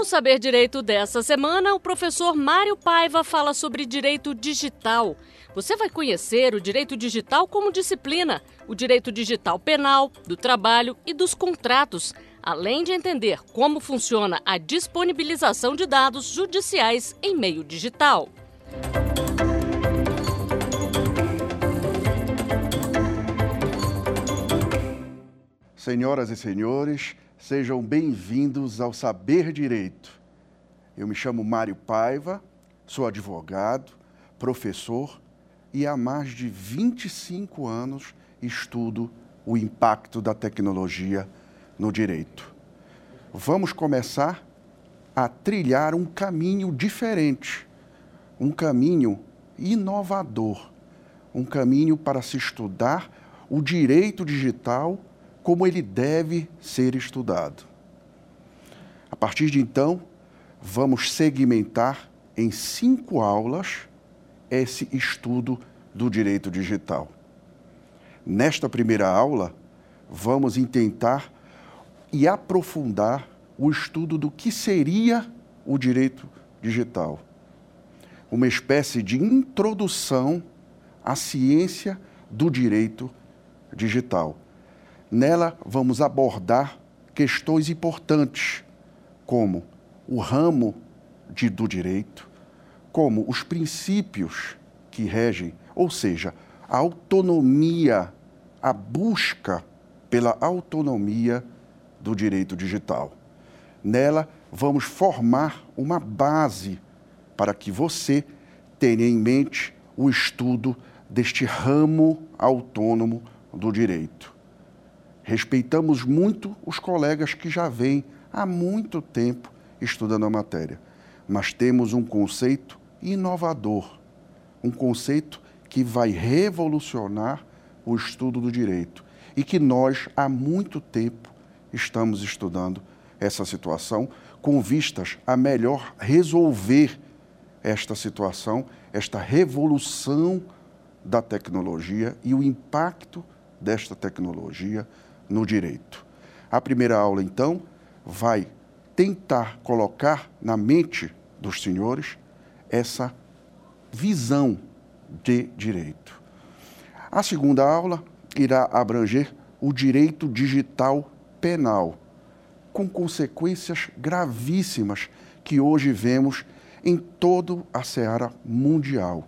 No Saber Direito dessa semana, o professor Mário Paiva fala sobre direito digital. Você vai conhecer o direito digital como disciplina, o direito digital penal, do trabalho e dos contratos, além de entender como funciona a disponibilização de dados judiciais em meio digital. Senhoras e senhores, sejam bem-vindos ao Saber Direito. Eu me chamo Mário Paiva, sou advogado, professor e há mais de 25 anos estudo o impacto da tecnologia no direito. Vamos começar a trilhar um caminho diferente, um caminho inovador, um caminho para se estudar o direito digital como ele deve ser estudado. A partir de então, vamos segmentar em cinco aulas esse estudo do direito digital. Nesta primeira aula, vamos intentar e aprofundar o estudo do que seria o direito digital. Uma espécie de introdução à ciência do direito digital Nela, vamos abordar questões importantes, como o ramo de, do direito, como os princípios que regem, ou seja, a autonomia, a busca pela autonomia do direito digital. Nela, vamos formar uma base para que você tenha em mente o estudo deste ramo autônomo do direito. Respeitamos muito os colegas que já vêm há muito tempo estudando a matéria, mas temos um conceito inovador, um conceito que vai revolucionar o estudo do direito e que nós há muito tempo estamos estudando essa situação com vistas a melhor resolver esta situação, esta revolução da tecnologia e o impacto desta tecnologia no direito. A primeira aula, então, vai tentar colocar na mente dos senhores essa visão de direito. A segunda aula irá abranger o direito digital penal, com consequências gravíssimas que hoje vemos em toda a seara mundial.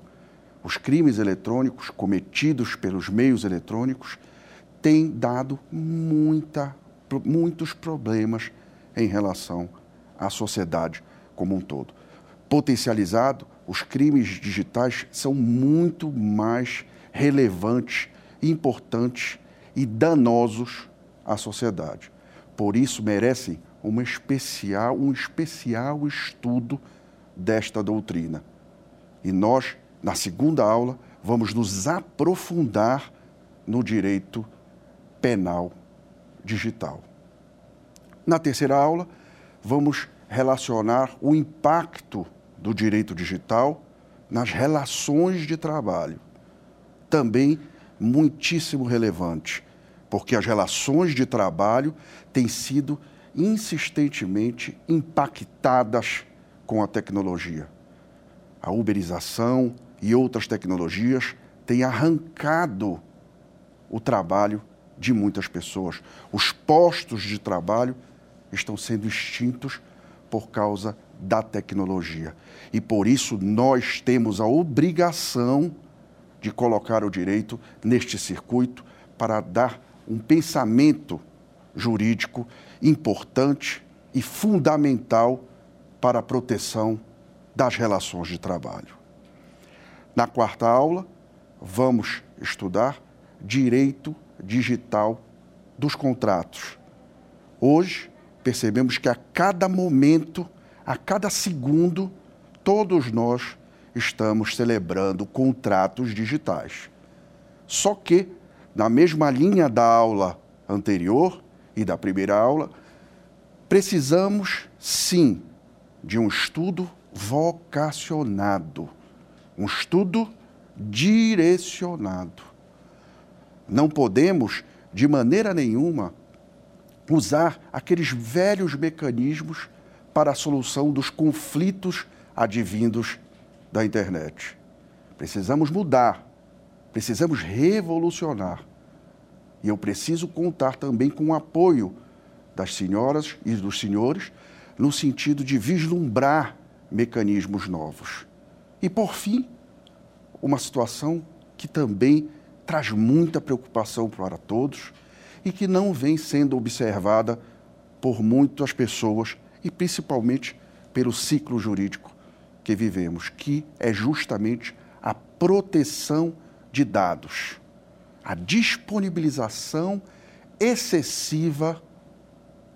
Os crimes eletrônicos cometidos pelos meios eletrônicos tem dado muita, muitos problemas em relação à sociedade como um todo. Potencializado, os crimes digitais são muito mais relevantes, importantes e danosos à sociedade. Por isso merecem uma especial, um especial estudo desta doutrina. E nós, na segunda aula, vamos nos aprofundar no direito penal digital. Na terceira aula, vamos relacionar o impacto do direito digital nas relações de trabalho. Também muitíssimo relevante, porque as relações de trabalho têm sido insistentemente impactadas com a tecnologia. A uberização e outras tecnologias têm arrancado o trabalho de muitas pessoas. Os postos de trabalho estão sendo extintos por causa da tecnologia. E por isso nós temos a obrigação de colocar o direito neste circuito para dar um pensamento jurídico importante e fundamental para a proteção das relações de trabalho. Na quarta aula, vamos estudar direito digital dos contratos. Hoje, percebemos que a cada momento, a cada segundo, todos nós estamos celebrando contratos digitais. Só que, na mesma linha da aula anterior e da primeira aula, precisamos sim de um estudo vocacionado, um estudo direcionado. Não podemos, de maneira nenhuma, usar aqueles velhos mecanismos para a solução dos conflitos advindos da internet. Precisamos mudar, precisamos revolucionar. E eu preciso contar também com o apoio das senhoras e dos senhores no sentido de vislumbrar mecanismos novos. E, por fim, uma situação que também traz muita preocupação para todos e que não vem sendo observada por muitas pessoas e principalmente pelo ciclo jurídico que vivemos, que é justamente a proteção de dados, a disponibilização excessiva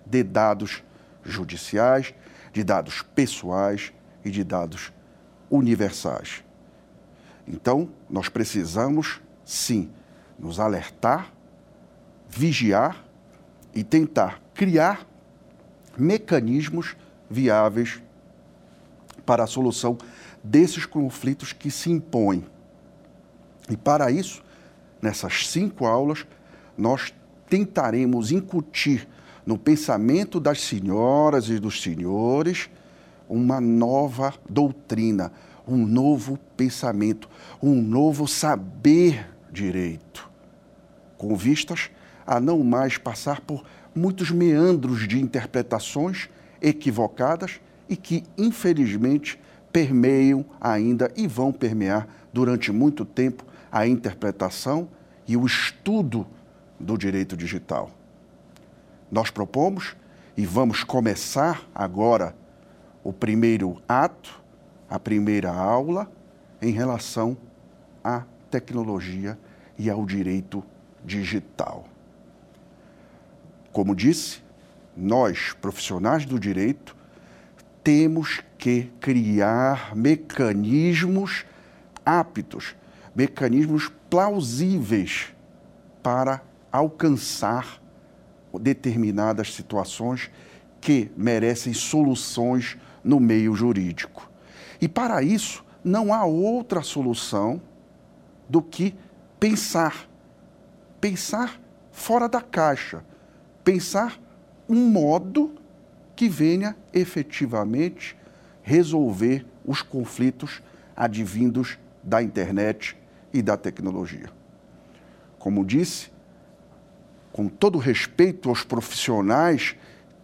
de dados judiciais, de dados pessoais e de dados universais. Então, nós precisamos, sim, nos alertar, vigiar e tentar criar mecanismos viáveis para a solução desses conflitos que se impõem. E para isso, nessas cinco aulas, nós tentaremos incutir no pensamento das senhoras e dos senhores uma nova doutrina, um novo pensamento, um novo saber direito, com vistas a não mais passar por muitos meandros de interpretações equivocadas e que, infelizmente, permeiam ainda e vão permear durante muito tempo a interpretação e o estudo do direito digital. Nós propomos e vamos começar agora o primeiro ato, a primeira aula em relação à tecnologia e ao direito digital. Como disse, nós, profissionais do direito, temos que criar mecanismos aptos, mecanismos plausíveis para alcançar determinadas situações que merecem soluções no meio jurídico. E para isso, não há outra solução do que pensar. Pensar fora da caixa. Pensar um modo que venha efetivamente resolver os conflitos advindos da internet e da tecnologia. Como disse, com todo respeito aos profissionais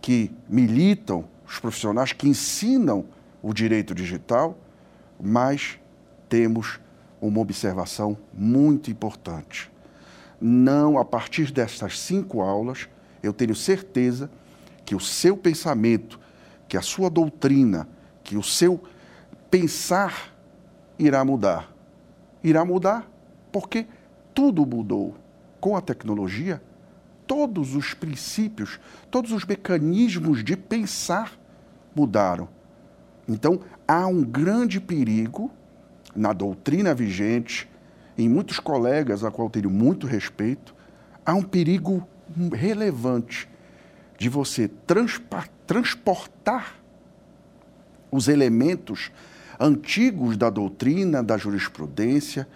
que militam, os profissionais que ensinam o direito digital, mas temos uma observação muito importante. Não, a partir destas cinco aulas, eu tenho certeza que o seu pensamento, que a sua doutrina, que o seu pensar irá mudar. Irá mudar porque tudo mudou. Com a tecnologia, todos os princípios, todos os mecanismos de pensar mudaram. Então, há um grande perigo na doutrina vigente, em muitos colegas a qual tenho muito respeito, há um perigo relevante de você transportar os elementos antigos da doutrina, da jurisprudência,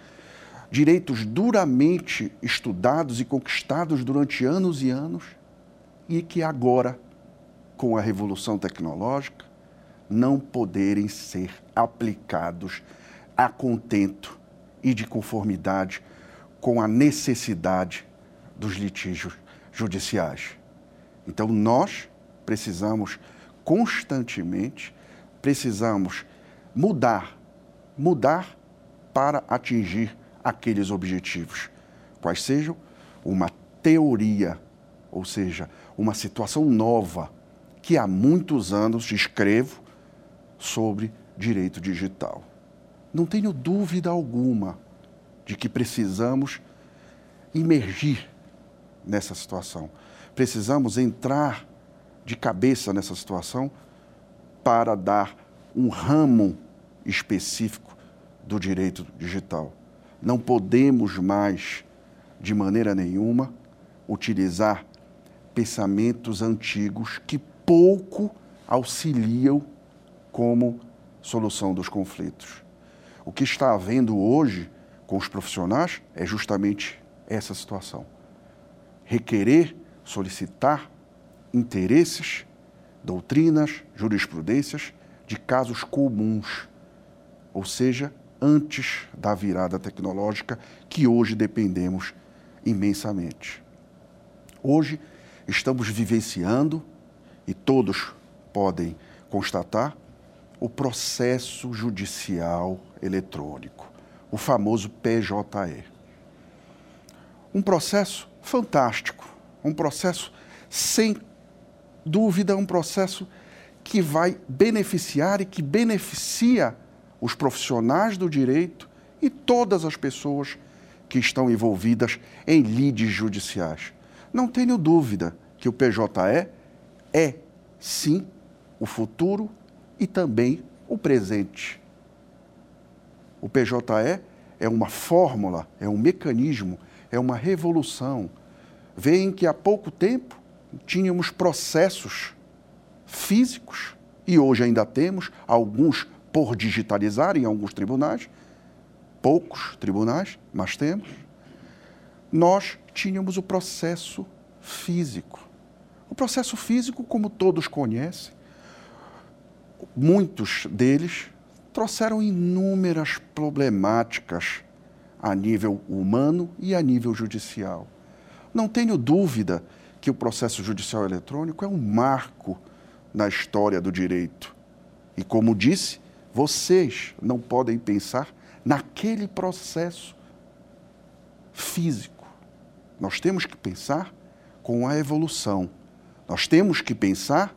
direitos duramente estudados e conquistados durante anos e anos, e que agora, com a revolução tecnológica, não poderem ser aplicados a contento e de conformidade com a necessidade dos litígios judiciais. Então nós precisamos constantemente precisamos mudar, mudar para atingir aqueles objetivos, quais sejam uma teoria, ou seja, uma situação nova que há muitos anos escrevo sobre direito digital. Não tenho dúvida alguma de que precisamos emergir nessa situação precisamos entrar de cabeça nessa situação para dar um ramo específico do direito digital. Não podemos mais, de maneira nenhuma, utilizar pensamentos antigos que pouco auxiliam como solução dos conflitos. O que está havendo hoje com os profissionais é justamente essa situação. Requerer solicitar interesses doutrinas, jurisprudências de casos comuns, ou seja, antes da virada tecnológica que hoje dependemos imensamente. Hoje estamos vivenciando, e todos podem constatar, o processo judicial eletrônico, o famoso PJE. Um processo fantástico, um processo sem dúvida, um processo que vai beneficiar e que beneficia os profissionais do direito e todas as pessoas que estão envolvidas em lides judiciais. Não tenho dúvida que o PJE é, sim, o futuro e também o presente. O PJE é uma fórmula, é um mecanismo, é uma revolução. Veem que há pouco tempo tínhamos processos físicos, e hoje ainda temos, alguns por digitalizar em alguns tribunais, poucos tribunais, mas temos. Nós tínhamos o processo físico. O processo físico, como todos conhecem, muitos deles trouxeram inúmeras problemáticas a nível humano e a nível judicial. Não tenho dúvida que o processo judicial eletrônico é um marco na história do direito. E como disse, vocês não podem pensar naquele processo físico. Nós temos que pensar com a evolução. Nós temos que pensar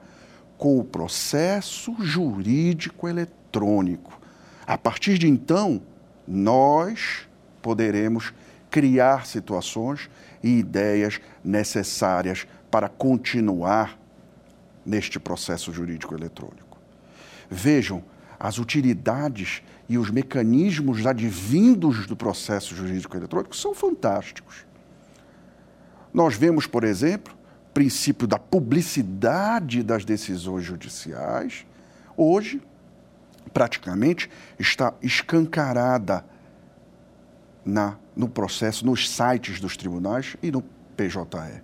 com o processo jurídico eletrônico. A partir de então, nós poderemos criar situações e ideias necessárias para continuar neste processo jurídico eletrônico. Vejam as utilidades e os mecanismos advindos do processo jurídico eletrônico são fantásticos. Nós vemos, por exemplo, princípio da publicidade das decisões judiciais. Hoje, praticamente, está escancarada na, no processo, nos sites dos tribunais e no PJE.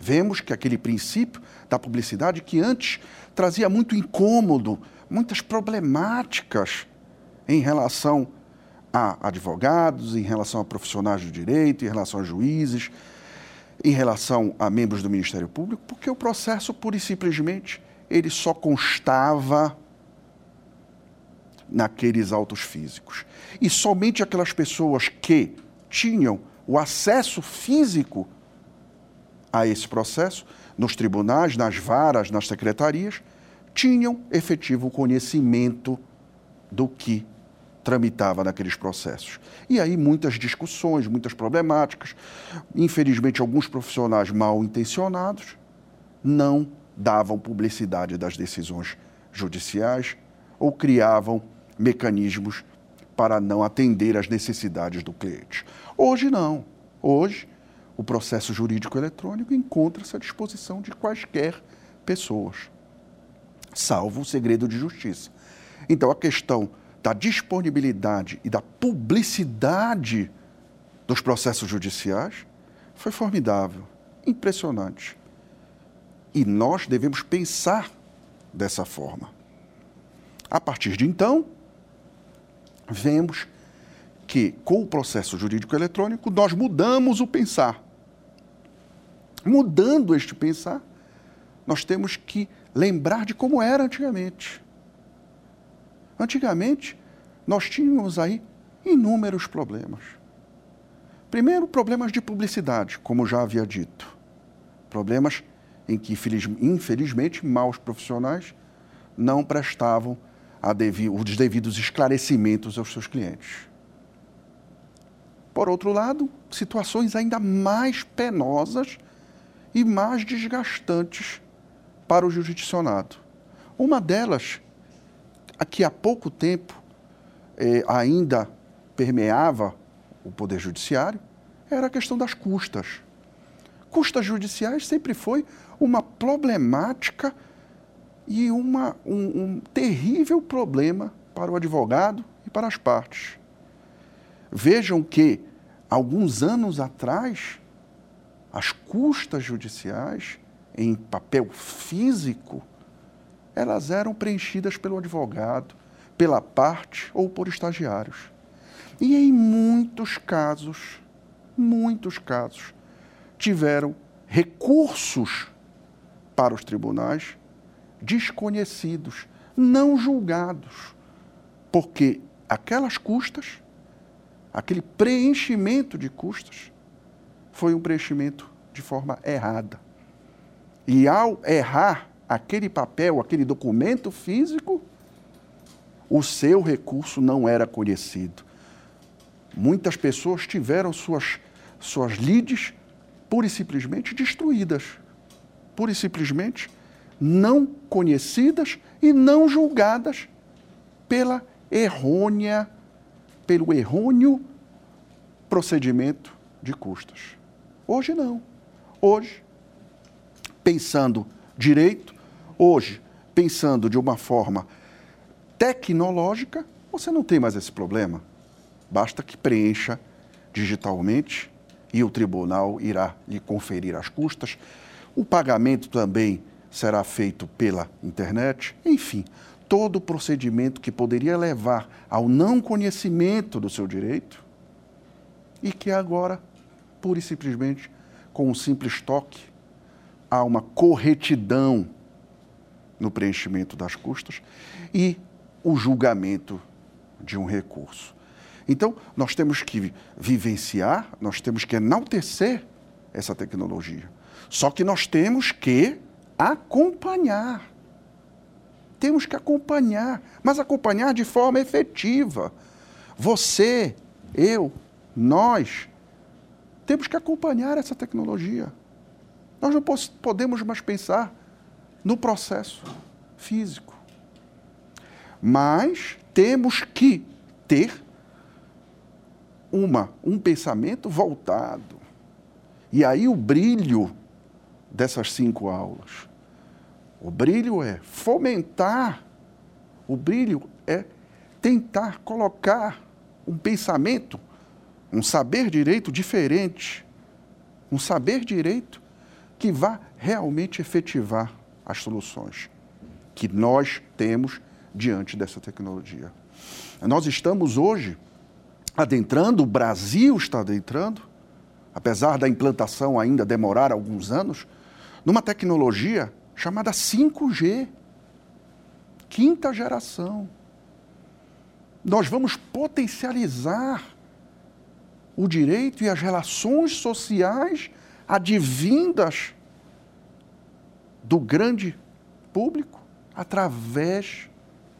Vemos que aquele princípio da publicidade que antes trazia muito incômodo, muitas problemáticas em relação a advogados, em relação a profissionais do direito, em relação a juízes, em relação a membros do Ministério Público, porque o processo, pura e simplesmente, ele só constava naqueles autos físicos. E somente aquelas pessoas que tinham o acesso físico a esse processo, nos tribunais, nas varas, nas secretarias, tinham efetivo conhecimento do que tramitava naqueles processos. E aí muitas discussões, muitas problemáticas. Infelizmente, alguns profissionais mal intencionados não davam publicidade das decisões judiciais ou criavam mecanismos para não atender às necessidades do cliente. Hoje não. Hoje, o processo jurídico eletrônico encontra-se à disposição de quaisquer pessoas, salvo o segredo de justiça. Então, a questão da disponibilidade e da publicidade dos processos judiciais foi formidável, impressionante. E nós devemos pensar dessa forma. A partir de então, vemos que, com o processo jurídico eletrônico, nós mudamos o pensar. Mudando este pensar, nós temos que lembrar de como era antigamente. Antigamente, nós tínhamos aí inúmeros problemas. Primeiro, problemas de publicidade, como já havia dito. Problemas em que, infelizmente, maus profissionais não prestavam devi os devidos esclarecimentos aos seus clientes. Por outro lado, situações ainda mais penosas e mais desgastantes para o jurisdicionado. Uma delas, que há pouco tempo eh, ainda permeava o Poder Judiciário, era a questão das custas. Custas judiciais sempre foi uma problemática e uma, um, um terrível problema para o advogado e para as partes. Vejam que, alguns anos atrás, as custas judiciais em papel físico elas eram preenchidas pelo advogado, pela parte ou por estagiários. E em muitos casos, muitos casos, tiveram recursos para os tribunais desconhecidos, não julgados, porque aquelas custas, aquele preenchimento de custas, foi um preenchimento de forma errada. E ao errar aquele papel, aquele documento físico, o seu recurso não era conhecido. Muitas pessoas tiveram suas, suas lides pura e simplesmente destruídas, pura e simplesmente não conhecidas e não julgadas pela errônea, pelo errôneo procedimento de custas. Hoje não. Hoje, pensando direito, hoje, pensando de uma forma tecnológica, você não tem mais esse problema. Basta que preencha digitalmente e o tribunal irá lhe conferir as custas. O pagamento também será feito pela internet. Enfim, todo o procedimento que poderia levar ao não conhecimento do seu direito e que agora, pura e simplesmente, com um simples toque, há uma corretidão no preenchimento das custas e o julgamento de um recurso. Então, nós temos que vivenciar, nós temos que enaltecer essa tecnologia. Só que nós temos que acompanhar. Temos que acompanhar, mas acompanhar de forma efetiva. Você, eu, nós, temos que acompanhar essa tecnologia. Nós não podemos mais pensar no processo físico. Mas temos que ter uma, um pensamento voltado. E aí o brilho dessas cinco aulas. O brilho é fomentar, o brilho é tentar colocar um pensamento, um saber direito diferente, um saber direito que vá realmente efetivar as soluções que nós temos diante dessa tecnologia. Nós estamos hoje adentrando, o Brasil está adentrando, apesar da implantação ainda demorar alguns anos, numa tecnologia chamada 5G, quinta geração. Nós vamos potencializar o direito e as relações sociais advindas do grande público através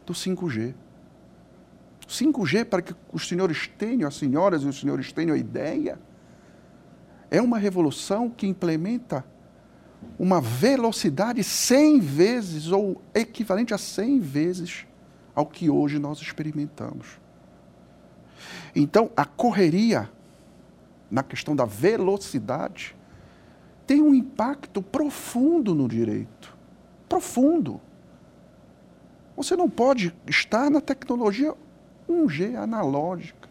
do 5G. 5G, para que os senhores tenham, as senhoras e os senhores tenham a ideia, é uma revolução que implementa uma velocidade 100 vezes ou equivalente a 100 vezes ao que hoje nós experimentamos. Então, a correria na questão da velocidade tem um impacto profundo no direito. Profundo. Você não pode estar na tecnologia 1G analógica.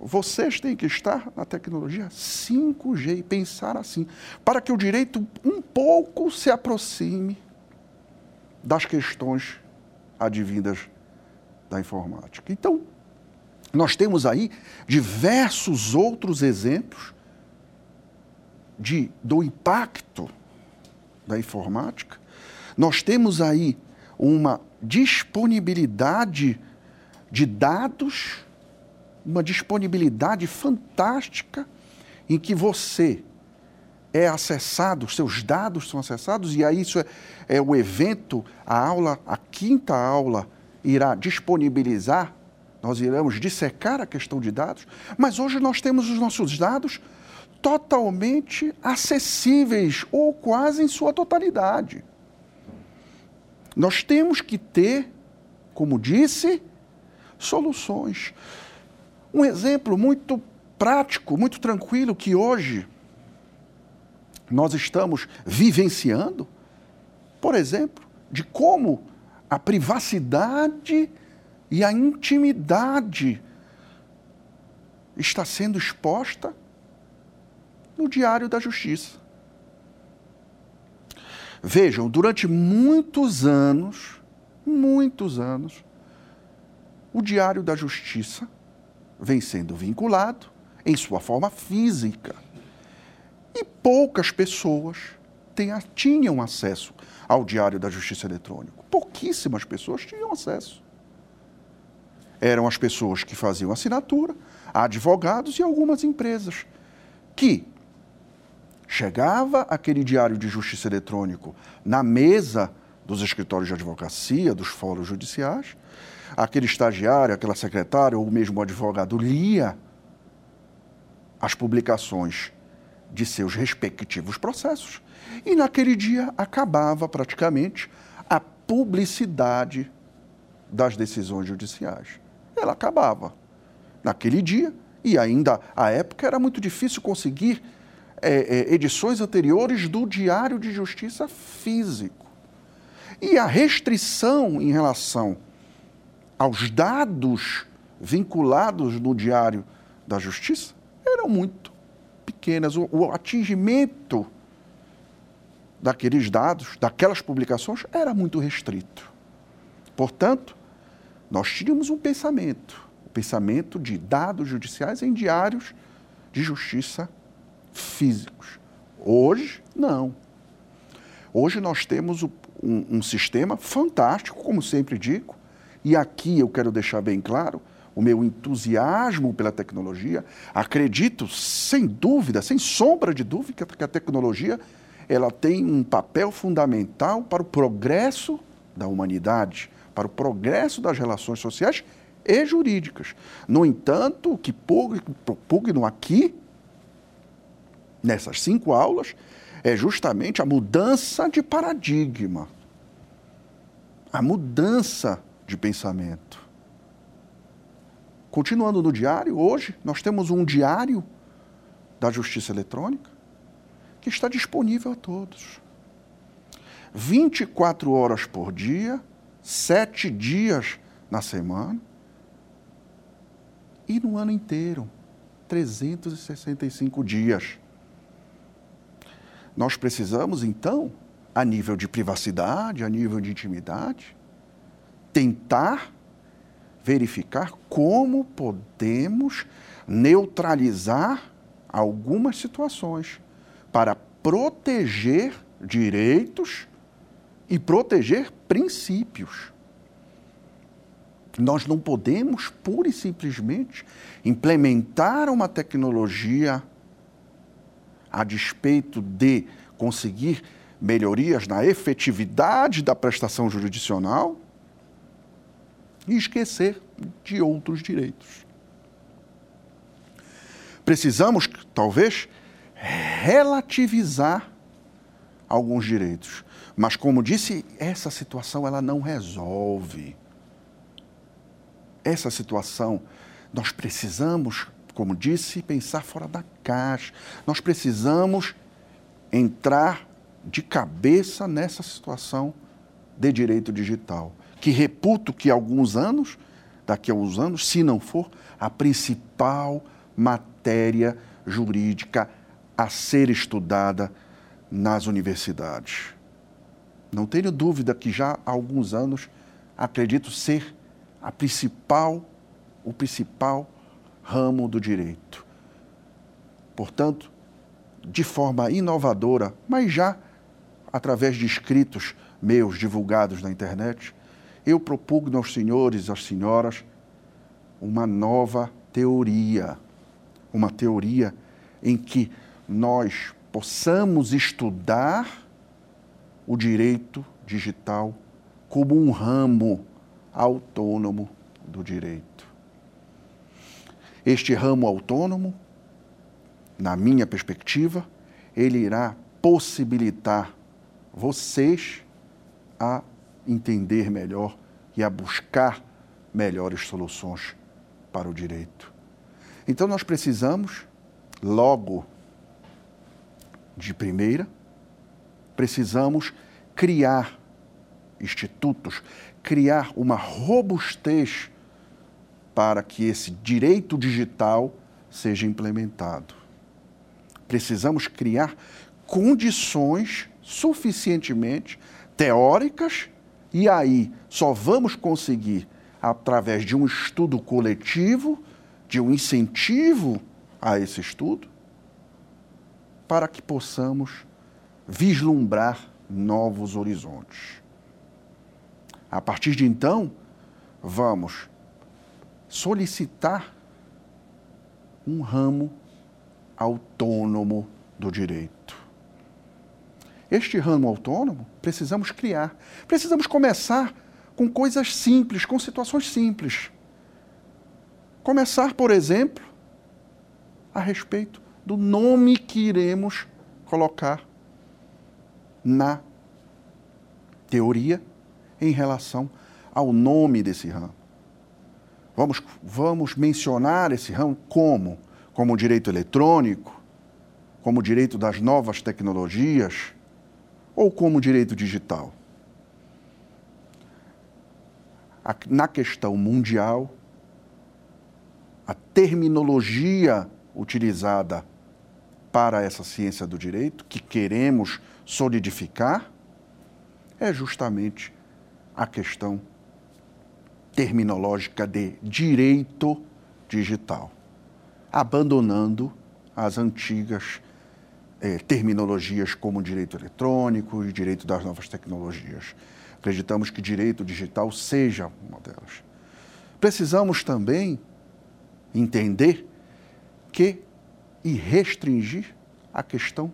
Vocês têm que estar na tecnologia 5G e pensar assim, para que o direito um pouco se aproxime das questões advindas da informática. Então, nós temos aí diversos outros exemplos de, do impacto da informática. Nós temos aí uma disponibilidade de dados, uma disponibilidade fantástica em que você é acessado, seus dados são acessados, e aí isso é, é o evento, a aula, a quinta aula irá disponibilizar, nós iremos dissecar a questão de dados, mas hoje nós temos os nossos dados totalmente acessíveis, ou quase em sua totalidade. Nós temos que ter, como disse, soluções. Um exemplo muito prático, muito tranquilo que hoje nós estamos vivenciando, por exemplo, de como a privacidade e a intimidade está sendo exposta no Diário da Justiça. Vejam, durante muitos anos, muitos anos, o Diário da Justiça vem sendo vinculado em sua forma física. E poucas pessoas tinham acesso ao Diário da Justiça Eletrônico. Pouquíssimas pessoas tinham acesso. Eram as pessoas que faziam assinatura, advogados e algumas empresas que chegava aquele diário de justiça eletrônico na mesa dos escritórios de advocacia, dos fóruns judiciais, aquele estagiário, aquela secretária ou mesmo advogado lia as publicações de seus respectivos processos e naquele dia acabava praticamente a publicidade das decisões judiciais. Ela acabava naquele dia e ainda à época era muito difícil conseguir é, é, edições anteriores do Diário de Justiça físico. E a restrição em relação aos dados vinculados no Diário da Justiça eram muito pequenas. O, o atingimento daqueles dados, daquelas publicações, era muito restrito. Portanto, nós tínhamos um pensamento, o pensamento de dados judiciais em diários de justiça físicos. Hoje, não. Hoje nós temos um, um sistema fantástico, como sempre digo, e aqui eu quero deixar bem claro o meu entusiasmo pela tecnologia. Acredito, sem dúvida, sem sombra de dúvida, que a tecnologia ela tem um papel fundamental para o progresso da humanidade, para o progresso das relações sociais e jurídicas. No entanto, o que pugno aqui nessas cinco aulas é justamente a mudança de paradigma, a mudança de pensamento. Continuando no diário, hoje nós temos um diário da Justiça Eletrônica que está disponível a todos. 24 horas por dia, sete dias na semana e no ano inteiro, 365 dias. Nós precisamos, então, a nível de privacidade, a nível de intimidade, tentar verificar como podemos neutralizar algumas situações para proteger direitos e proteger princípios. Nós não podemos pura e simplesmente implementar uma tecnologia a despeito de conseguir melhorias na efetividade da prestação jurisdicional e esquecer de outros direitos. Precisamos, talvez, relativizar alguns direitos. Mas, como disse, essa situação ela não resolve. Essa situação, nós precisamos como disse, pensar fora da caixa. Nós precisamos entrar de cabeça nessa situação de direito digital, que reputo que alguns anos, daqui a alguns anos, se não for a principal matéria jurídica a ser estudada nas universidades. Não tenho dúvida que já há alguns anos acredito ser a principal, o principal ramo do direito. Portanto, de forma inovadora, mas já através de escritos meus divulgados na internet, eu propugno aos senhores e às senhoras uma nova teoria. Uma teoria em que nós possamos estudar o direito digital como um ramo autônomo do direito. Este ramo autônomo, na minha perspectiva, ele irá possibilitar vocês a entender melhor e a buscar melhores soluções para o direito. Então nós precisamos, logo de primeira, precisamos criar institutos, criar uma robustez para que esse direito digital seja implementado. Precisamos criar condições suficientemente teóricas e aí só vamos conseguir através de um estudo coletivo, de um incentivo a esse estudo, para que possamos vislumbrar novos horizontes. A partir de então, vamos solicitar um ramo autônomo do direito. Este ramo autônomo precisamos criar. Precisamos começar com coisas simples, com situações simples. Começar, por exemplo, a respeito do nome que iremos colocar na teoria em relação ao nome desse ramo. Vamos, vamos mencionar esse ramo como? Como direito eletrônico, como direito das novas tecnologias ou como direito digital? Na questão mundial, a terminologia utilizada para essa ciência do direito, que queremos solidificar, é justamente a questão terminológica de direito digital, abandonando as antigas eh, terminologias como direito eletrônico e direito das novas tecnologias. Acreditamos que direito digital seja uma delas. Precisamos também entender que e restringir a questão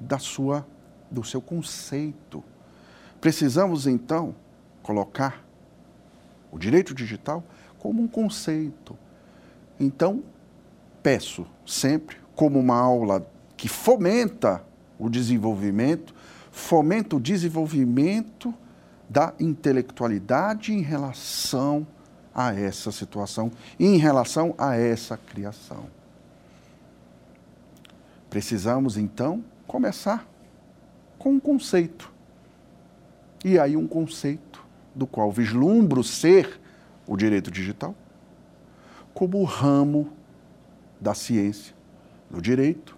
da sua do seu conceito. Precisamos então colocar o direito digital como um conceito. Então, peço sempre, como uma aula que fomenta o desenvolvimento, fomenta o desenvolvimento da intelectualidade em relação a essa situação, em relação a essa criação. Precisamos, então, começar com um conceito. E aí, um conceito do qual vislumbro ser o direito digital como o ramo da ciência, do direito,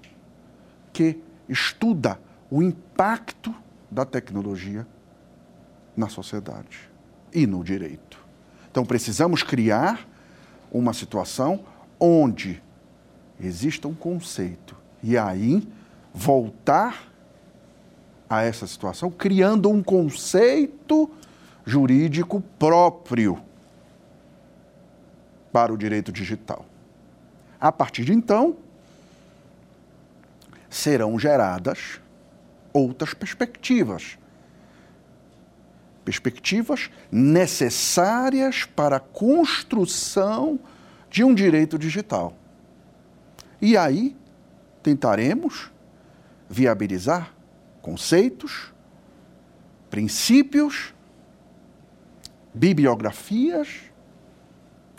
que estuda o impacto da tecnologia na sociedade e no direito. Então, precisamos criar uma situação onde exista um conceito e aí voltar a essa situação, criando um conceito jurídico próprio para o direito digital. A partir de então, serão geradas outras perspectivas. Perspectivas necessárias para a construção de um direito digital. E aí tentaremos viabilizar conceitos, princípios, bibliografias,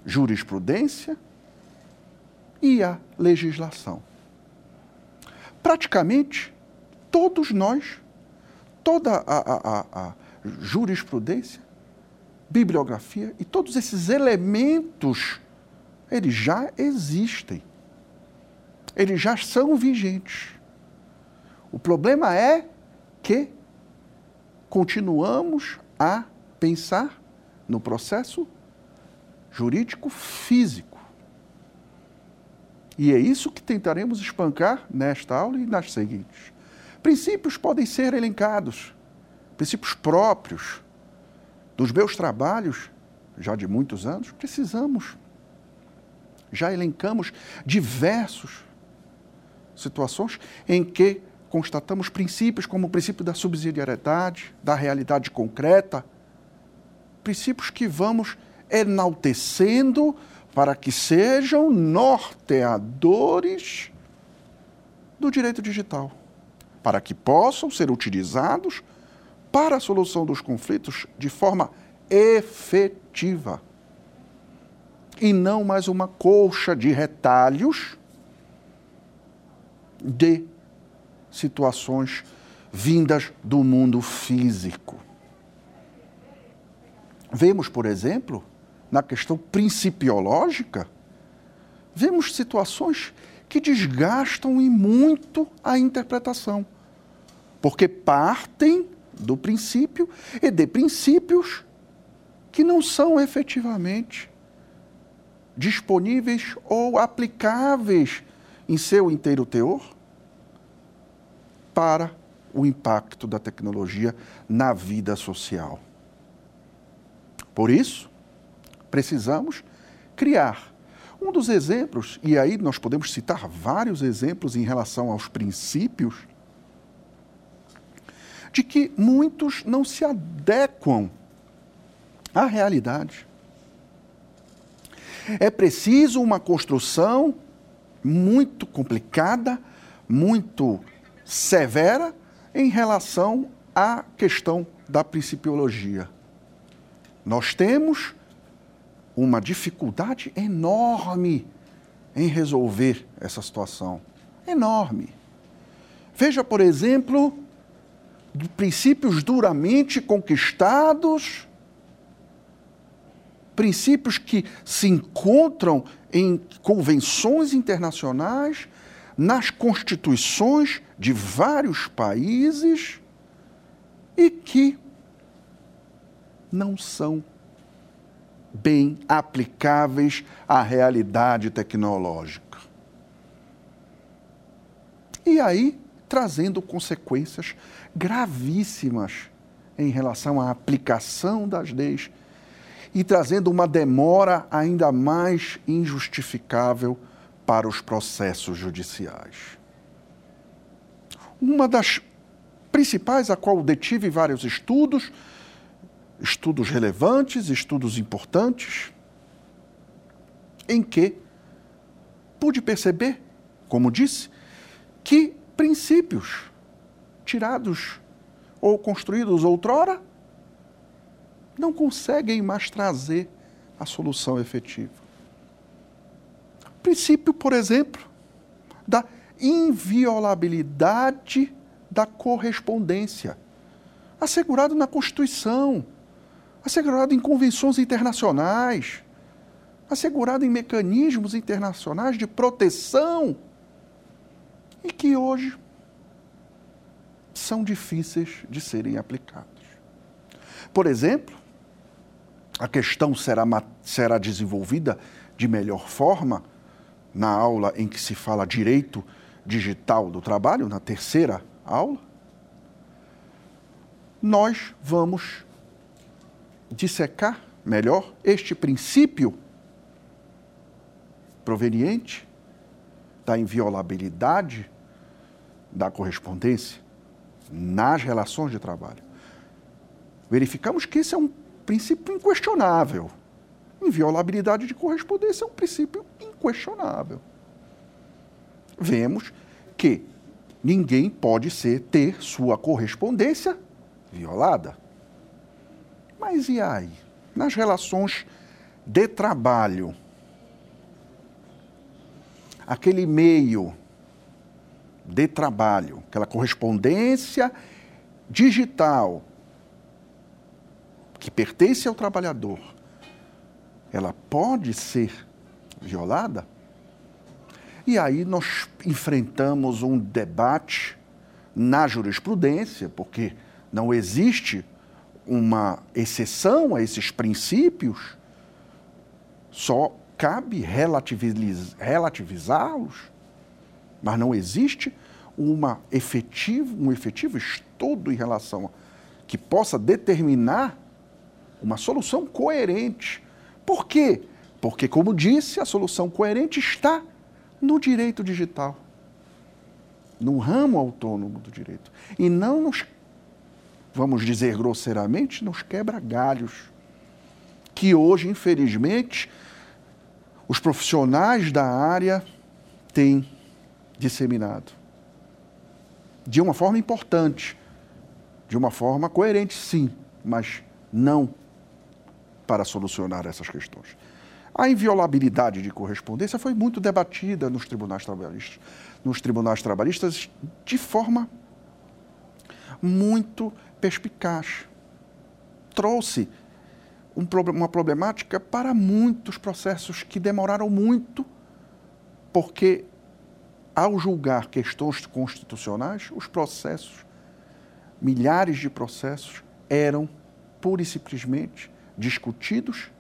jurisprudência e a legislação. Praticamente todos nós, toda a, a, a, a jurisprudência, bibliografia e todos esses elementos, eles já existem. Eles já são vigentes. O problema é que continuamos a pensar no processo jurídico físico. E é isso que tentaremos espancar nesta aula e nas seguintes. Princípios podem ser elencados, princípios próprios dos meus trabalhos, já de muitos anos, precisamos. Já elencamos diversos situações em que constatamos princípios como o princípio da subsidiariedade, da realidade concreta, princípios que vamos enaltecendo para que sejam norteadores do direito digital, para que possam ser utilizados para a solução dos conflitos de forma efetiva e não mais uma colcha de retalhos de situações vindas do mundo físico. Vemos, por exemplo, na questão principiológica, vemos situações que desgastam e muito a interpretação. porque partem do princípio e de princípios que não são efetivamente disponíveis ou aplicáveis em seu inteiro teor para o impacto da tecnologia na vida social. Por isso, precisamos criar. Um dos exemplos, e aí nós podemos citar vários exemplos em relação aos princípios, de que muitos não se adequam à realidade. É preciso uma construção muito complicada, muito severa em relação à questão da principiologia. Nós temos uma dificuldade enorme em resolver essa situação. Enorme. Veja, por exemplo, princípios duramente conquistados, princípios que se encontram em convenções internacionais, nas constituições de vários países e que não são bem aplicáveis à realidade tecnológica. E aí, trazendo consequências gravíssimas em relação à aplicação das leis e trazendo uma demora ainda mais injustificável para os processos judiciais. Uma das principais, a qual detive vários estudos, estudos relevantes, estudos importantes, em que pude perceber, como disse, que princípios tirados ou construídos outrora não conseguem mais trazer a solução efetiva. Princípio, por exemplo, da inviolabilidade da correspondência, assegurado na Constituição, assegurado em convenções internacionais, assegurado em mecanismos internacionais de proteção e que hoje são difíceis de serem aplicados. Por exemplo, a questão será, será desenvolvida de melhor forma na aula em que se fala direito digital do trabalho, na terceira aula. Nós vamos dissecar melhor este princípio proveniente da inviolabilidade da correspondência nas relações de trabalho. Verificamos que esse é um princípio inquestionável. Inviolabilidade de correspondência é um princípio inquestionável. Vemos que ninguém pode ser ter sua correspondência violada. Mas e aí? Nas relações de trabalho, aquele meio de trabalho, aquela correspondência digital que pertence ao trabalhador, ela pode ser violada? E aí nós enfrentamos um debate na jurisprudência, porque não existe uma exceção a esses princípios, só cabe relativizá-los, mas não existe uma efetivo, um efetivo estudo em relação a, que possa determinar uma solução coerente. Por quê? Porque, como disse, a solução coerente está no direito digital, no ramo autônomo do direito. E não nos, vamos dizer grosseiramente, nos quebra galhos, que hoje, infelizmente, os profissionais da área têm disseminado. De uma forma importante, de uma forma coerente, sim, mas não para solucionar essas questões. A inviolabilidade de correspondência foi muito debatida nos tribunais trabalhistas, nos tribunais trabalhistas de forma muito perspicaz. Trouxe um, uma problemática para muitos processos que demoraram muito, porque ao julgar questões constitucionais, os processos milhares de processos eram pura e simplesmente discutidos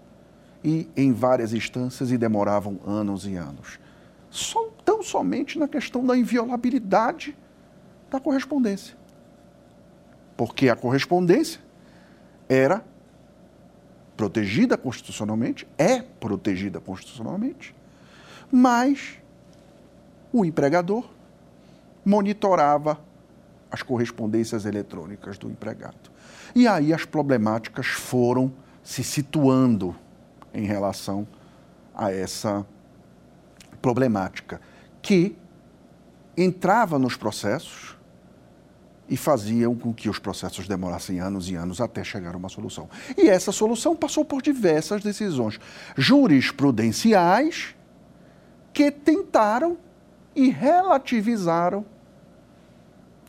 e em várias instâncias e demoravam anos e anos. Só, tão somente na questão da inviolabilidade da correspondência. Porque a correspondência era protegida constitucionalmente, é protegida constitucionalmente, mas o empregador monitorava as correspondências eletrônicas do empregado. E aí as problemáticas foram se situando em relação a essa problemática, que entrava nos processos e faziam com que os processos demorassem anos e anos até chegar a uma solução. E essa solução passou por diversas decisões jurisprudenciais que tentaram e relativizaram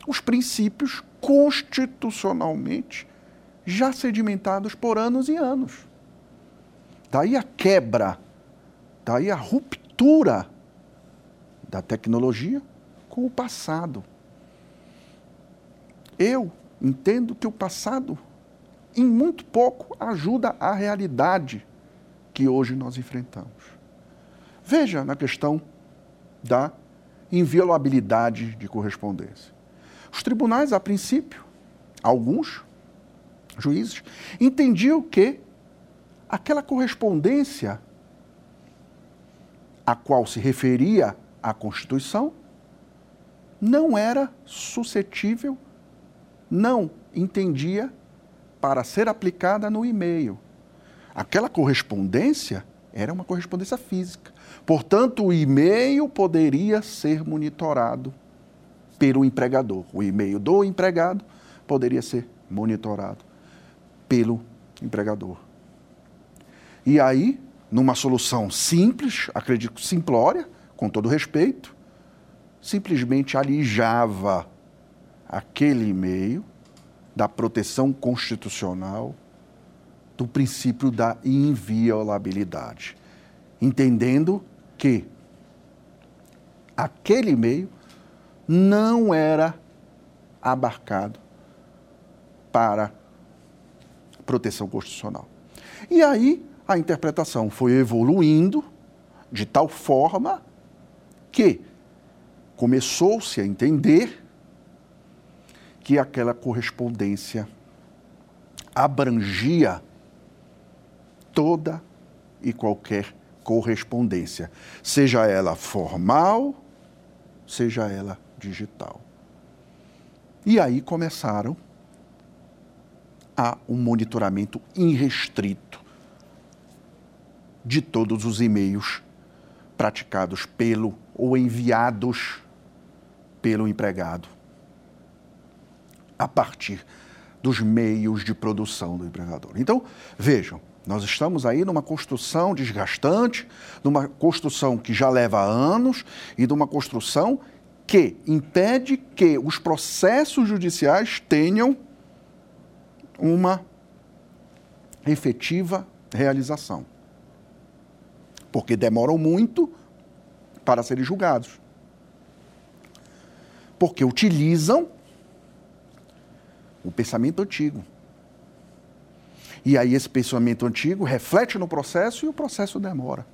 os princípios constitucionalmente já sedimentados por anos e anos. Daí a quebra, daí a ruptura da tecnologia com o passado. Eu entendo que o passado, em muito pouco, ajuda a realidade que hoje nós enfrentamos. Veja na questão da inviolabilidade de correspondência. Os tribunais, a princípio, alguns juízes, entendiam que aquela correspondência a qual se referia a Constituição não era suscetível, não entendia para ser aplicada no e-mail. Aquela correspondência era uma correspondência física. Portanto, o e-mail poderia ser monitorado pelo empregador. O e-mail do empregado poderia ser monitorado pelo empregador. E aí, numa solução simples, acredito simplória, com todo respeito, simplesmente alijava aquele e-mail da proteção constitucional do princípio da inviolabilidade, entendendo que aquele e-mail não era abarcado para proteção constitucional. E aí a interpretação foi evoluindo de tal forma que começou-se a entender que aquela correspondência abrangia toda e qualquer correspondência, seja ela formal, seja ela digital. E aí começaram a um monitoramento irrestrito de todos os e-mails praticados pelo ou enviados pelo empregado a partir dos meios de produção do empregador. Então, vejam, nós estamos aí numa construção desgastante, numa construção que já leva anos e de uma construção que impede que os processos judiciais tenham uma efetiva realização porque demoram muito para serem julgados. Porque utilizam o pensamento antigo. E aí esse pensamento antigo reflete no processo e o processo demora.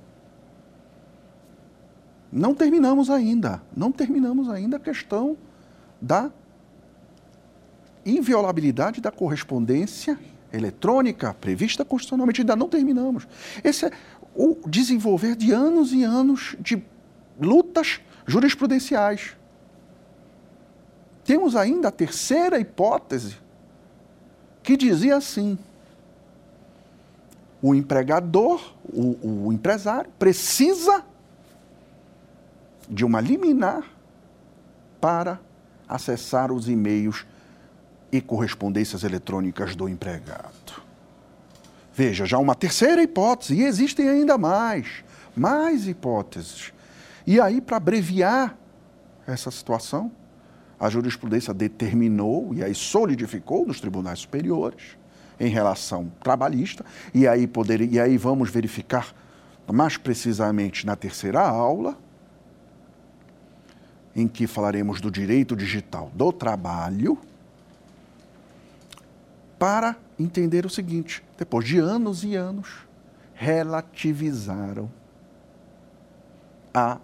Não terminamos ainda, não terminamos ainda a questão da inviolabilidade da correspondência eletrônica prevista constitucionalmente, ainda não terminamos. Esse é o desenvolver de anos e anos de lutas jurisprudenciais. Temos ainda a terceira hipótese, que dizia assim: o empregador, o, o empresário, precisa de uma liminar para acessar os e-mails e correspondências eletrônicas do empregado. Veja, já uma terceira hipótese, e existem ainda mais, mais hipóteses. E aí, para abreviar essa situação, a jurisprudência determinou e aí solidificou nos tribunais superiores em relação trabalhista, e aí, poder, e aí vamos verificar mais precisamente na terceira aula, em que falaremos do direito digital do trabalho, para entender o seguinte: depois de anos e anos, relativizaram a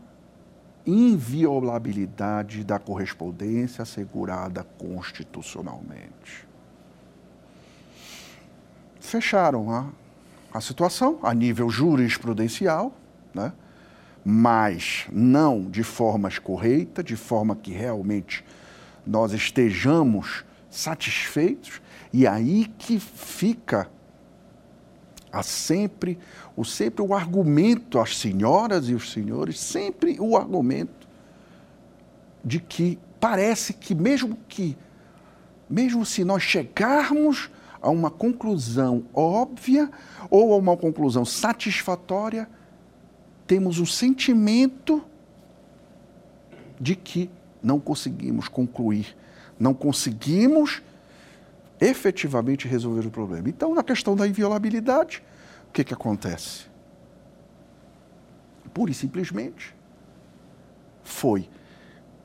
inviolabilidade da correspondência assegurada constitucionalmente. Fecharam a, a situação a nível jurisprudencial, né? mas não de forma correita, de forma que realmente nós estejamos satisfeitos, e aí que fica Há sempre o, sempre o argumento, as senhoras e os senhores, sempre o argumento de que parece que mesmo que, mesmo se nós chegarmos a uma conclusão óbvia ou a uma conclusão satisfatória, temos o sentimento de que não conseguimos concluir, não conseguimos efetivamente resolver o problema. Então, na questão da inviolabilidade, o que, que acontece? Pura e simplesmente foi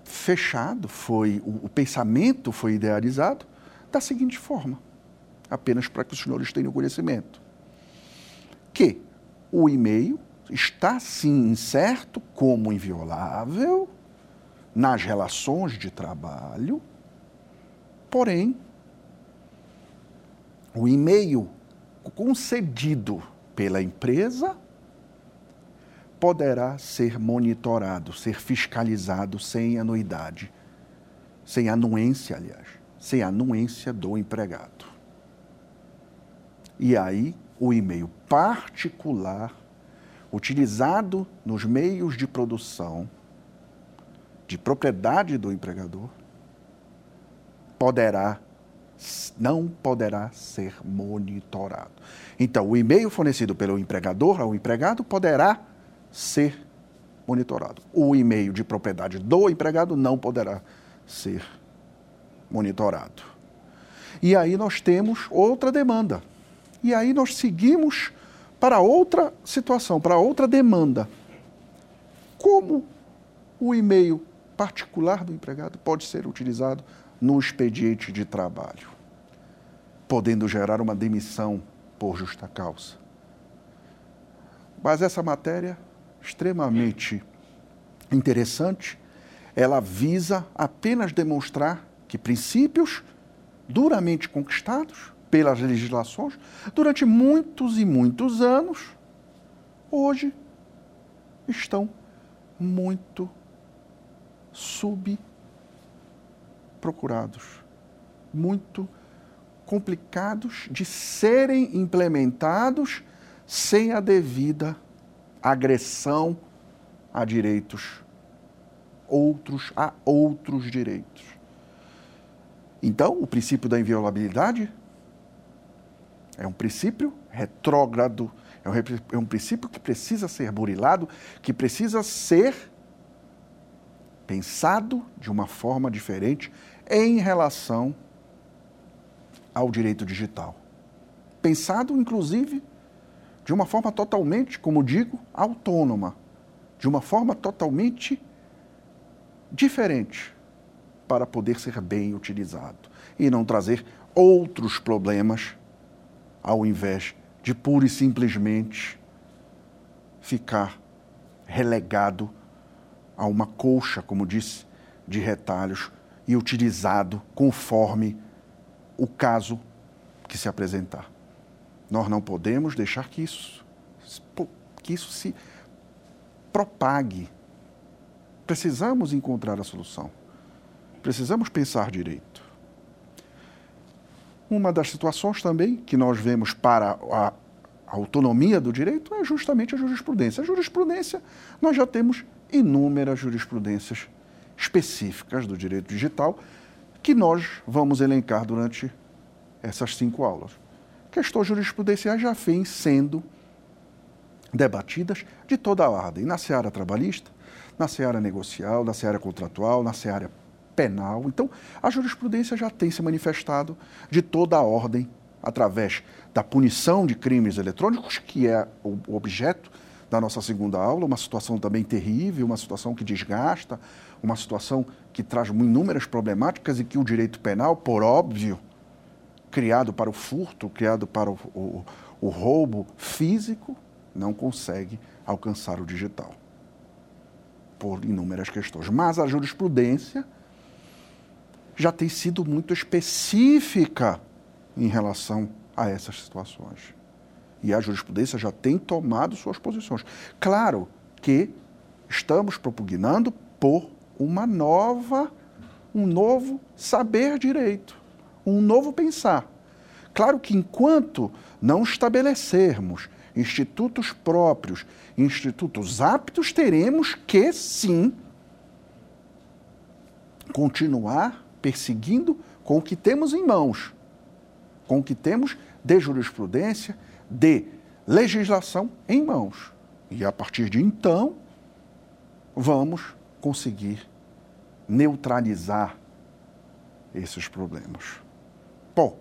fechado, foi o, o pensamento foi idealizado da seguinte forma, apenas para que os senhores tenham conhecimento, que o e-mail está sim incerto como inviolável nas relações de trabalho, porém o e-mail concedido pela empresa poderá ser monitorado, ser fiscalizado sem anuidade, sem anuência, aliás, sem anuência do empregado. E aí, o e-mail particular, utilizado nos meios de produção de propriedade do empregador, poderá não poderá ser monitorado. Então, o e-mail fornecido pelo empregador ao empregado poderá ser monitorado. O e-mail de propriedade do empregado não poderá ser monitorado. E aí nós temos outra demanda. E aí nós seguimos para outra situação, para outra demanda. Como o e-mail particular do empregado pode ser utilizado no expediente de trabalho, podendo gerar uma demissão por justa causa. Mas essa matéria, extremamente interessante, ela visa apenas demonstrar que princípios duramente conquistados pelas legislações durante muitos e muitos anos, hoje estão muito sub procurados, muito complicados de serem implementados sem a devida agressão a direitos outros a outros direitos. Então, o princípio da inviolabilidade é um princípio retrógrado, é um, é um princípio que precisa ser burilado, que precisa ser pensado de uma forma diferente em relação ao direito digital. Pensado, inclusive, de uma forma totalmente, como digo, autônoma, de uma forma totalmente diferente, para poder ser bem utilizado e não trazer outros problemas, ao invés de pura e simplesmente ficar relegado a uma colcha, como disse, de retalhos e utilizado conforme o caso que se apresentar. Nós não podemos deixar que isso, que isso se propague. Precisamos encontrar a solução. Precisamos pensar direito. Uma das situações também que nós vemos para a autonomia do direito é justamente a jurisprudência. A jurisprudência, nós já temos inúmeras jurisprudências específicas do direito digital que nós vamos elencar durante essas cinco aulas. Questões jurisprudenciais já vêm sendo debatidas de toda a ordem, na seara trabalhista, na seara negocial, na seara contratual, na seara penal. Então, a jurisprudência já tem se manifestado de toda a ordem através da punição de crimes eletrônicos, que é o objeto da nossa segunda aula, uma situação também terrível, uma situação que desgasta, uma situação que traz inúmeras problemáticas e que o direito penal, por óbvio, criado para o furto, criado para o, o, o roubo físico, não consegue alcançar o digital. Por inúmeras questões. Mas a jurisprudência já tem sido muito específica em relação a essas situações. E a jurisprudência já tem tomado suas posições. Claro que estamos propugnando por uma nova, um novo saber direito, um novo pensar. Claro que enquanto não estabelecermos institutos próprios, institutos aptos, teremos que sim continuar perseguindo com o que temos em mãos, com o que temos de jurisprudência, de legislação em mãos. E a partir de então, vamos conseguir neutralizar esses problemas. Bom,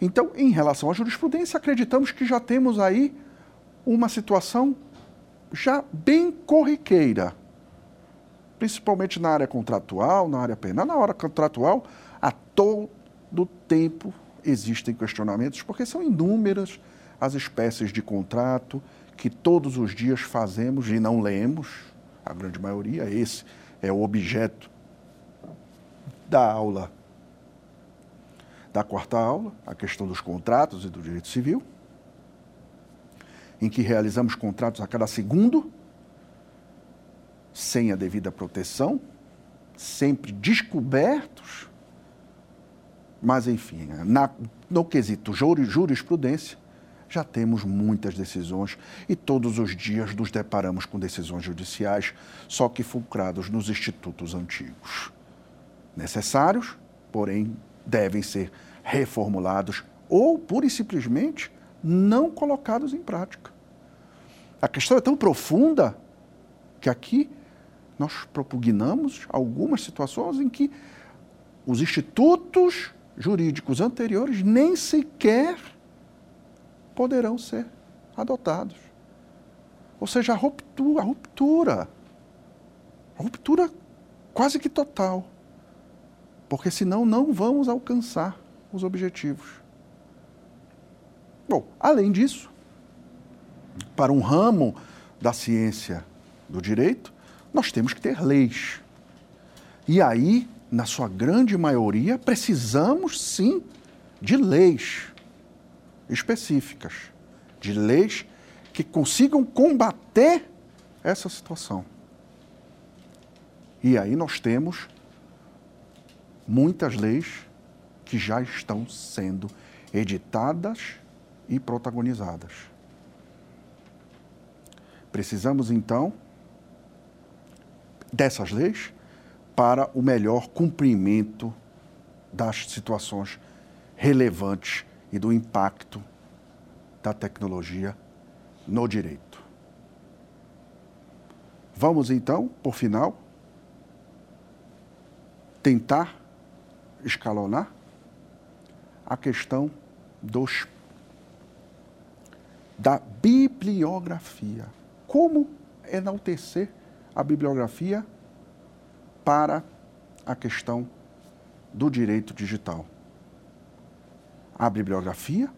então, em relação à jurisprudência, acreditamos que já temos aí uma situação já bem corriqueira, principalmente na área contratual, na área penal. Na área contratual, a todo tempo existem questionamentos, porque são inúmeras as espécies de contrato que todos os dias fazemos e não lemos, a grande maioria, esse é o objeto da aula, da quarta aula, a questão dos contratos e do direito civil, em que realizamos contratos a cada segundo, sem a devida proteção, sempre descobertos, mas enfim, na, no quesito jurisprudência, já temos muitas decisões e todos os dias nos deparamos com decisões judiciais, só que fulcrados nos institutos antigos. Necessários, porém, devem ser reformulados ou, pura e simplesmente, não colocados em prática. A questão é tão profunda que aqui nós propugnamos algumas situações em que os institutos jurídicos anteriores nem sequer poderão ser adotados. Ou seja, a ruptura, a ruptura, a ruptura quase que total. Porque senão não vamos alcançar os objetivos. Bom, além disso, para um ramo da ciência do direito, nós temos que ter leis. E aí, na sua grande maioria, precisamos sim de leis específicas, de leis que consigam combater essa situação. E aí nós temos muitas leis que já estão sendo editadas e protagonizadas. Precisamos então dessas leis para o melhor cumprimento das situações relevantes e do impacto da tecnologia no direito. Vamos então, por final, tentar escalonar a questão dos da bibliografia. Como enaltecer a bibliografia para a questão do direito digital? a bibliografia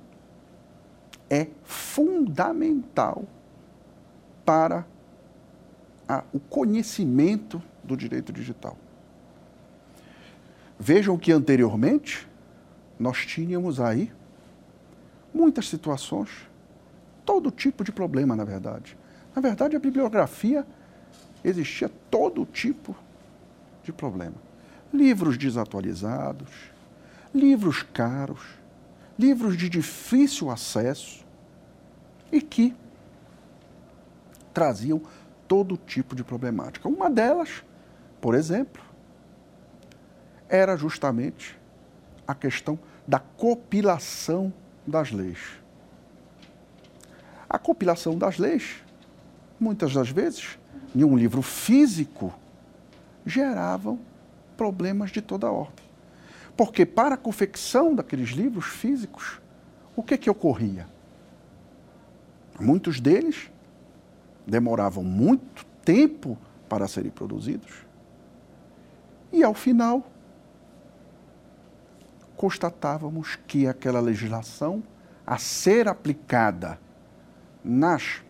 é fundamental para a, o conhecimento do direito digital. Vejam que anteriormente nós tínhamos aí muitas situações, todo tipo de problema, na verdade. Na verdade, a bibliografia existia todo tipo de problema. Livros desatualizados, livros caros, livros de difícil acesso e que traziam todo tipo de problemática. Uma delas, por exemplo, era justamente a questão da compilação das leis. A compilação das leis, muitas das vezes, em um livro físico, geravam problemas de toda ordem. Porque para a confecção daqueles livros físicos, o que que ocorria? Muitos deles demoravam muito tempo para serem produzidos. E ao final, constatávamos que aquela legislação, a ser aplicada nas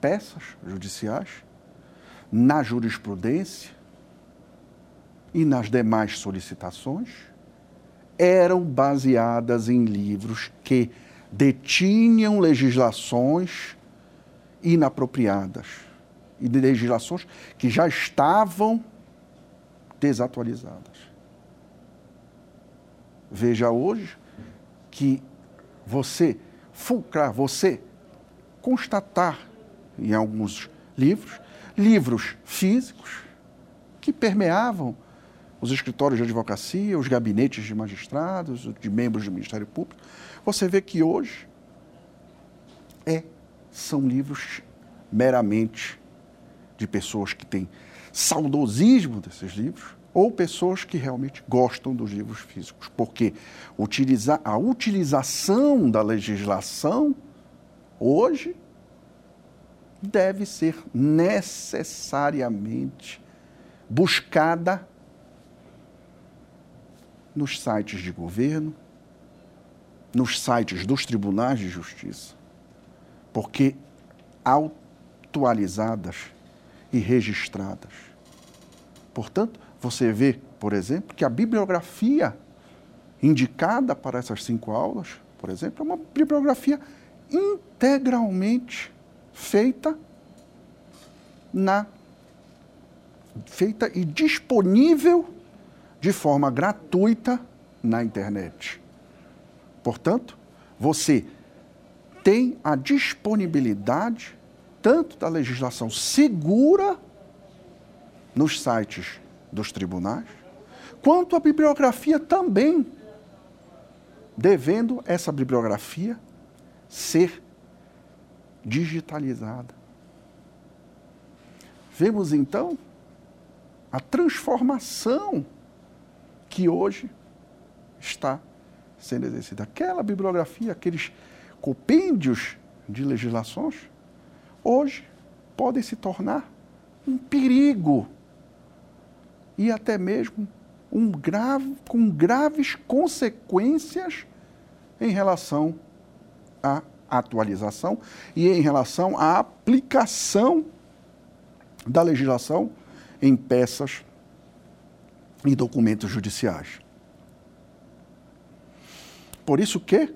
peças judiciais, na jurisprudência e nas demais solicitações, eram baseadas em livros que detinham legislações inapropriadas e legislações que já estavam desatualizadas. Veja hoje que você fulcrar, você constatar em alguns livros, livros físicos que permeavam os escritórios de advocacia, os gabinetes de magistrados, de membros do Ministério Público, você vê que hoje é, são livros meramente de pessoas que têm saudosismo desses livros ou pessoas que realmente gostam dos livros físicos, porque utilizar, a utilização da legislação hoje deve ser necessariamente buscada nos sites de governo, nos sites dos tribunais de justiça, porque atualizadas e registradas. Portanto, você vê, por exemplo, que a bibliografia indicada para essas cinco aulas, por exemplo, é uma bibliografia integralmente feita na feita e disponível de forma gratuita na internet. Portanto, você tem a disponibilidade tanto da legislação segura nos sites dos tribunais, quanto a bibliografia também, devendo essa bibliografia ser digitalizada. Vemos então a transformação que hoje está sendo exercida. Aquela bibliografia, aqueles compêndios de legislações, hoje podem se tornar um perigo e até mesmo um grave, com graves consequências em relação à atualização e em relação à aplicação da legislação em peças e documentos judiciais. Por isso que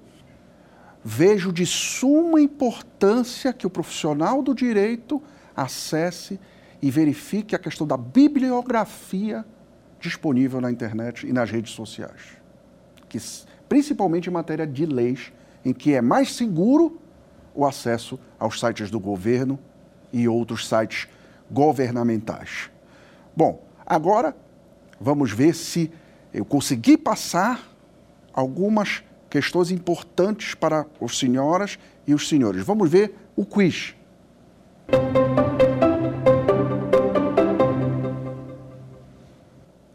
vejo de suma importância que o profissional do direito acesse e verifique a questão da bibliografia disponível na internet e nas redes sociais, que principalmente em matéria de leis, em que é mais seguro o acesso aos sites do governo e outros sites governamentais. Bom, agora vamos ver se eu consegui passar algumas questões importantes para as senhoras e os senhores. Vamos ver o quiz.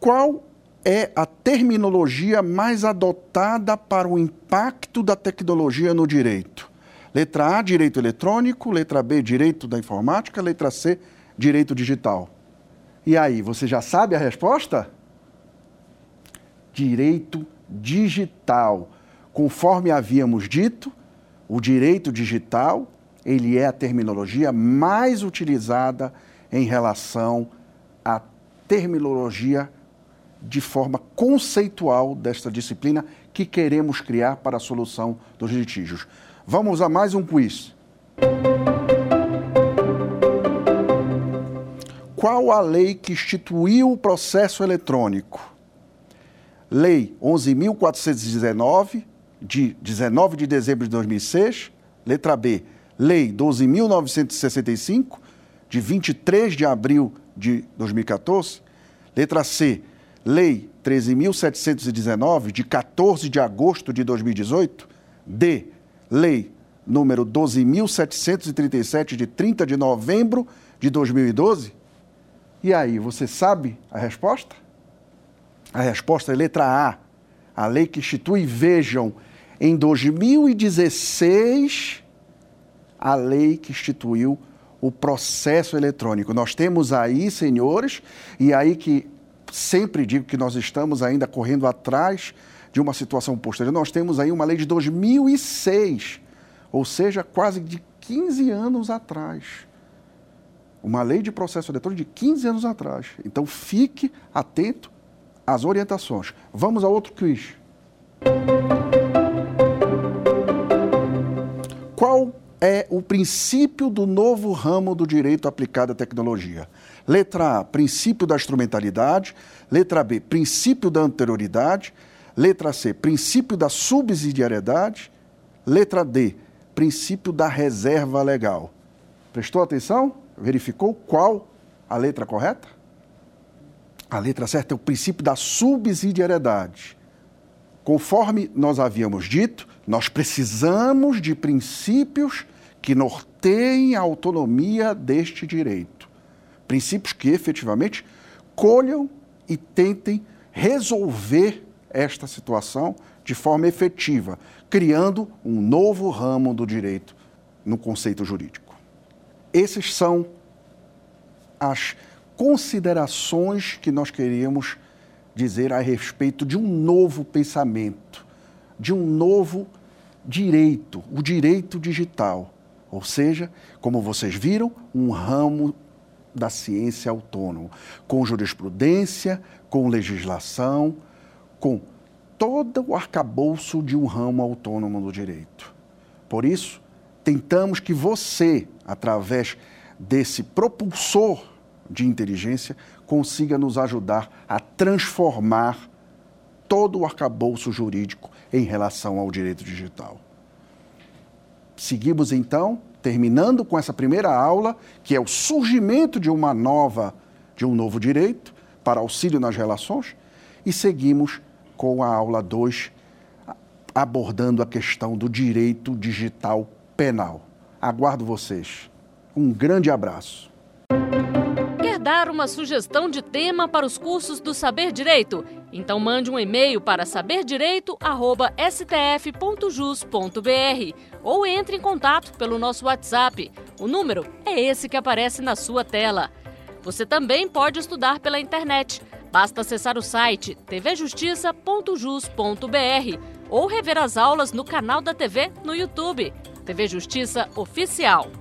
Qual é a terminologia mais adotada para o impacto da tecnologia no direito? Letra A, direito eletrônico, letra B, direito da informática, letra C, direito digital. E aí, você já sabe a resposta? Direito digital. Conforme havíamos dito, o direito digital, ele é a terminologia mais utilizada em relação à terminologia de forma conceitual desta disciplina que queremos criar para a solução dos litígios. Vamos a mais um quiz. qual a lei que instituiu o processo eletrônico? Lei 11.419, de 19 de dezembro de 2006. Letra B, Lei 12.965, de 23 de abril de 2014. Letra C, Lei 13.719, de 14 de agosto de 2018. D, Lei número 12.737, de 30 de novembro de 2012. E aí, você sabe a resposta? A resposta é letra A. A lei que institui, vejam, em 2016, a lei que instituiu o processo eletrônico. Nós temos aí, senhores, e aí que sempre digo que nós estamos ainda correndo atrás de uma situação posterior. Nós temos aí uma lei de 2006, ou seja, quase de 15 anos atrás. Uma lei de processo eletrônico de 15 anos atrás. Então fique atento às orientações. Vamos a outro quiz. Qual é o princípio do novo ramo do direito aplicado à tecnologia? Letra A, princípio da instrumentalidade. Letra B, princípio da anterioridade. Letra C, princípio da subsidiariedade. Letra D, princípio da reserva legal. Prestou atenção? Verificou qual a letra correta? A letra certa é o princípio da subsidiariedade. Conforme nós havíamos dito, nós precisamos de princípios que norteiem a autonomia deste direito. Princípios que efetivamente colham e tentem resolver esta situação de forma efetiva, criando um novo ramo do direito no conceito jurídico. Esses são as considerações que nós queríamos dizer a respeito de um novo pensamento, de um novo direito, o direito digital. Ou seja, como vocês viram, um ramo da ciência autônomo, com jurisprudência, com legislação, com todo o arcabouço de um ramo autônomo do direito. Por isso, tentamos que você, através desse propulsor de inteligência, consiga nos ajudar a transformar todo o arcabouço jurídico em relação ao direito digital. Seguimos então, terminando com essa primeira aula, que é o surgimento de uma nova, de um novo direito para auxílio nas relações, e seguimos com a aula 2, abordando a questão do direito digital penal. Aguardo vocês. Um grande abraço. Quer dar uma sugestão de tema para os cursos do Saber Direito? Então mande um e-mail para saberdireito@stf.jus.br ou entre em contato pelo nosso WhatsApp. O número é esse que aparece na sua tela. Você também pode estudar pela internet. Basta acessar o site tvjustiça.jus.br ou rever as aulas no canal da TV no YouTube. TV Justiça Oficial.